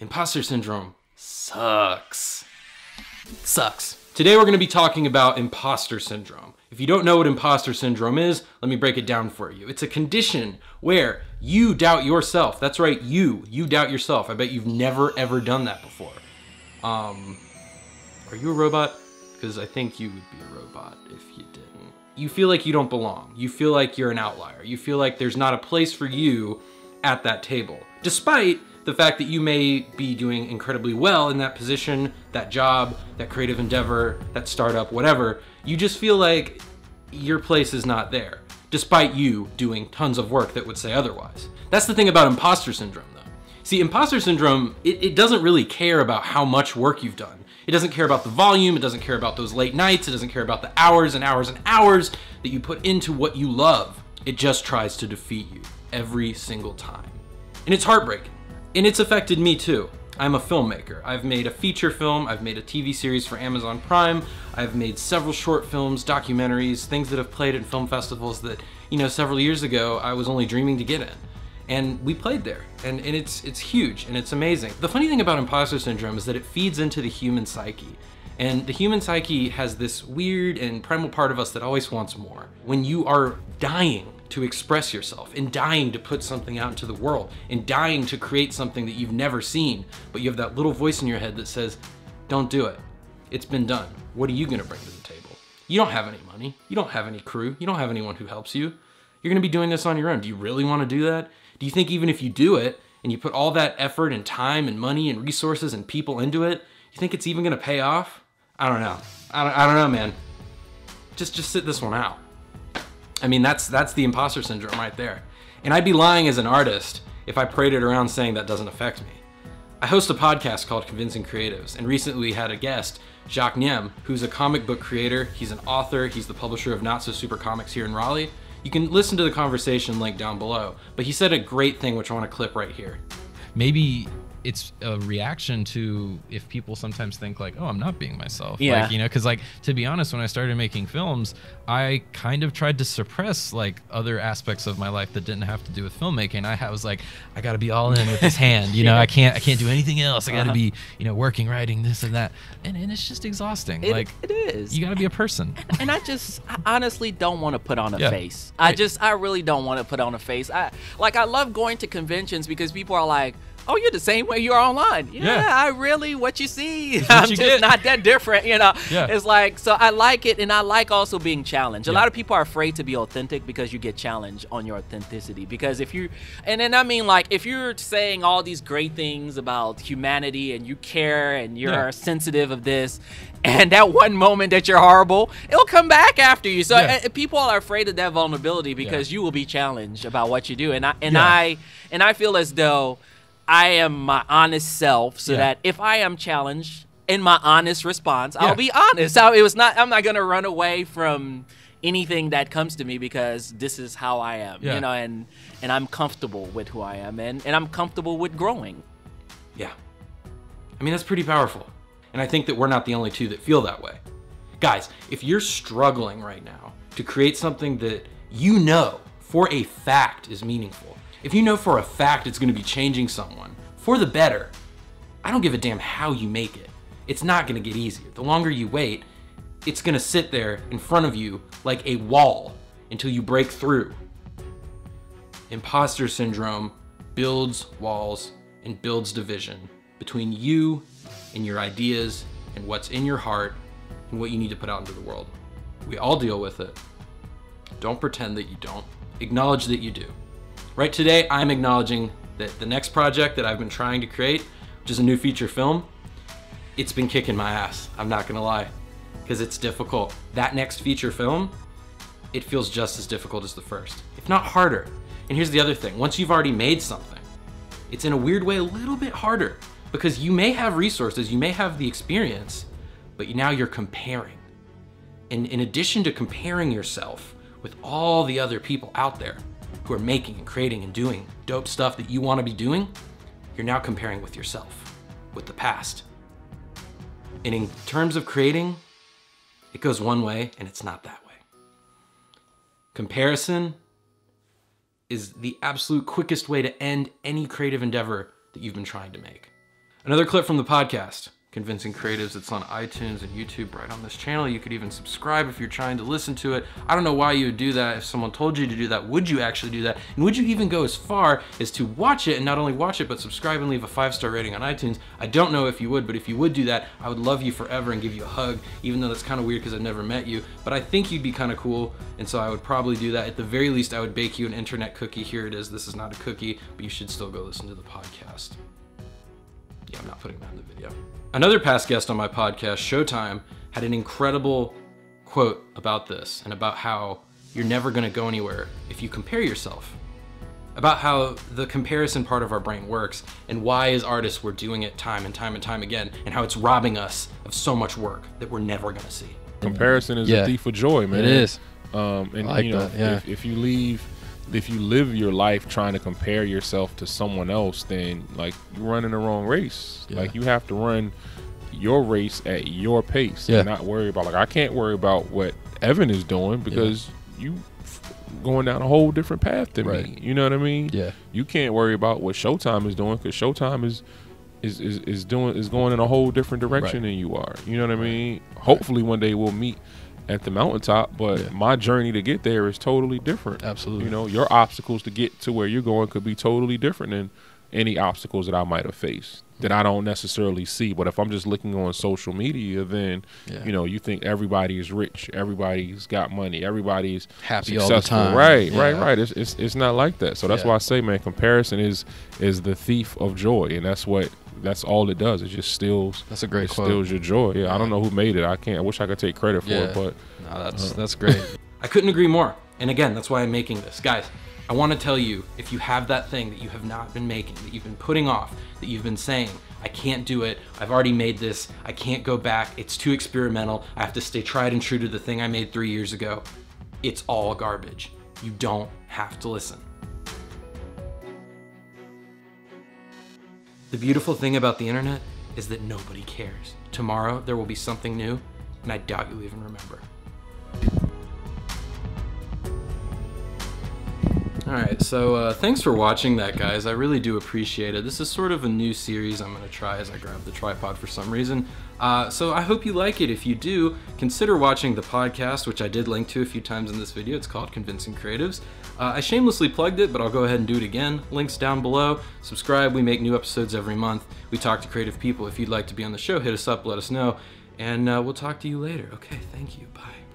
Imposter syndrome sucks. Sucks. Today we're going to be talking about imposter syndrome. If you don't know what imposter syndrome is, let me break it down for you. It's a condition where you doubt yourself. That's right, you. You doubt yourself. I bet you've never ever done that before. Um, are you a robot? Because I think you would be a robot if you didn't. You feel like you don't belong. You feel like you're an outlier. You feel like there's not a place for you at that table. Despite the fact that you may be doing incredibly well in that position, that job, that creative endeavor, that startup, whatever, you just feel like your place is not there, despite you doing tons of work that would say otherwise. That's the thing about imposter syndrome, though. See, imposter syndrome, it, it doesn't really care about how much work you've done. It doesn't care about the volume, it doesn't care about those late nights, it doesn't care about the hours and hours and hours that you put into what you love. It just tries to defeat you every single time. And it's heartbreaking. And it's affected me too. I'm a filmmaker. I've made a feature film, I've made a TV series for Amazon Prime, I've made several short films, documentaries, things that have played at film festivals that, you know, several years ago I was only dreaming to get in. And we played there, and, and it's it's huge and it's amazing. The funny thing about imposter syndrome is that it feeds into the human psyche. And the human psyche has this weird and primal part of us that always wants more. When you are dying to express yourself, and dying to put something out into the world, and dying to create something that you've never seen, but you have that little voice in your head that says, Don't do it. It's been done. What are you gonna bring to the table? You don't have any money. You don't have any crew. You don't have anyone who helps you. You're gonna be doing this on your own. Do you really wanna do that? Do you think even if you do it, and you put all that effort and time and money and resources and people into it, you think it's even gonna pay off? I don't know. I don't, I don't know, man. Just just sit this one out. I mean, that's that's the imposter syndrome right there. And I'd be lying as an artist if I paraded around saying that doesn't affect me. I host a podcast called Convincing Creatives, and recently we had a guest, Jacques Nyemb, who's a comic book creator. He's an author. He's the publisher of Not So Super Comics here in Raleigh. You can listen to the conversation link down below. But he said a great thing, which I want to clip right here. maybe it's a reaction to if people sometimes think like oh i'm not being myself Yeah. like you know because like to be honest when i started making films i kind of tried to suppress like other aspects of my life that didn't have to do with filmmaking i was like i gotta be all in with this hand you know i can't i can't do anything else i gotta Uh-huh. be you know working writing this and that and, and it's just exhausting It- like it is. you gotta be a person and I just I honestly don't want to put on a Yeah. face. I Right. just I really don't want to put on a face. I like I love going to conventions because people are like, "Oh, you're the same way you are online." Yeah, Yeah. I really what you see. what I'm you just get. not that different, you know. Yeah. It's like so I like it and I like also being challenged. A Yeah. lot of people are afraid to be authentic because you get challenged on your authenticity because if you and then I mean like if you're saying all these great things about humanity and you care and you're Yeah. sensitive of this and that one moment that you're horrible, it'll come back after you. So Yeah. uh, people are afraid of that vulnerability because you will be challenged about what you do. And I and Yeah. I and I feel as though I am my honest self, so Yeah. that if I am challenged in my honest response, Yeah. I'll be honest. So it was not. I'm not gonna run away from anything that comes to me because this is how I am. Yeah. You know, and and I'm comfortable with who I am, and and I'm comfortable with growing. Yeah. I mean, that's pretty powerful. And I think that we're not the only two that feel that way. Guys, if you're struggling right now to create something that you know for a fact is meaningful, if you know for a fact it's going to be changing someone for the better, I don't give a damn how you make it. It's not going to get easier. The longer you wait, it's going to sit there in front of you like a wall until you break through. Imposter syndrome builds walls and builds division between you and your ideas and what's in your heart and what you need to put out into the world. We all deal with it. Don't pretend that you don't. Acknowledge that you do. Right today, I'm acknowledging that the next project that I've been trying to create, which is a new feature film, it's been kicking my ass. I'm not gonna lie, because it's difficult. That next feature film, it feels just as difficult as the first, if not harder. And here's the other thing once you've already made something, it's in a weird way a little bit harder because you may have resources, you may have the experience, but now you're comparing. And in addition to comparing yourself with all the other people out there who are making and creating and doing dope stuff that you want to be doing, you're now comparing with yourself, with the past. And in terms of creating, it goes one way and it's not that way. Comparison is the absolute quickest way to end any creative endeavor that you've been trying to make. Another clip from the podcast. Convincing Creatives. It's on iTunes and YouTube right on this channel. You could even subscribe if you're trying to listen to it. I don't know why you would do that. If someone told you to do that, would you actually do that? And would you even go as far as to watch it and not only watch it, but subscribe and leave a five star rating on iTunes? I don't know if you would, but if you would do that, I would love you forever and give you a hug, even though that's kind of weird because I've never met you. But I think you'd be kind of cool, and so I would probably do that. At the very least, I would bake you an internet cookie. Here it is. This is not a cookie, but you should still go listen to the podcast. Yeah, I'm not putting that in the video. Another past guest on my podcast, Showtime, had an incredible quote about this and about how you're never going to go anywhere if you compare yourself. About how the comparison part of our brain works and why, as artists, we're doing it time and time and time again, and how it's robbing us of so much work that we're never going to see. Comparison is Yeah. a thief of joy, man. It is. Um, and I like you know, that, yeah. if, if you leave, if you live your life trying to compare yourself to someone else, then like you're running the wrong race. Yeah. Like you have to run your race at your pace Yeah. and not worry about like I can't worry about what Evan is doing because you f- going down a whole different path than me. You know what I mean? Yeah. You can't worry about what Showtime is doing because Showtime is. Is, is, is doing is going in a whole different direction Right. than you are. You know what I mean? Hopefully one day we'll meet at the mountaintop, but Yeah. my journey to get there is totally different. Absolutely. You know, your obstacles to get to where you're going could be totally different than any obstacles that I might have faced that I don't necessarily see. But if I'm just looking on social media, then Yeah. you know, you think everybody is rich, everybody's got money, everybody's Happy all the time. Right, Yeah. right, right. It's, it's it's not like that. So that's Yeah. why I say, man, comparison is is the thief of joy, and that's what that's all it does. It just steals. That's a great it quote. steals your joy. Yeah, I don't know who made it. I can't. I wish I could take credit for Yeah. it, but No, that's uh. that's great. I couldn't agree more. And again, that's why I'm making this. Guys, I want to tell you if you have that thing that you have not been making, that you've been putting off, that you've been saying, I can't do it, I've already made this, I can't go back, it's too experimental, I have to stay tried and true to the thing I made three years ago, it's all garbage. You don't have to listen. The beautiful thing about the internet is that nobody cares. Tomorrow there will be something new, and I doubt you'll even remember. All right, so uh, thanks for watching that, guys. I really do appreciate it. This is sort of a new series I'm to try as I grab the tripod for some reason. Uh, so I hope you like it. If you do, consider watching the podcast, which I did link to a few times in this video. It's called Convincing Creatives. Uh, I shamelessly plugged it, but I'll go ahead and do it again. Links down below. Subscribe. We make new episodes every month. We talk to creative people. If you'd like to be on the show, hit us up, let us know, and uh, we'll talk to you later. Okay, thank you. Bye.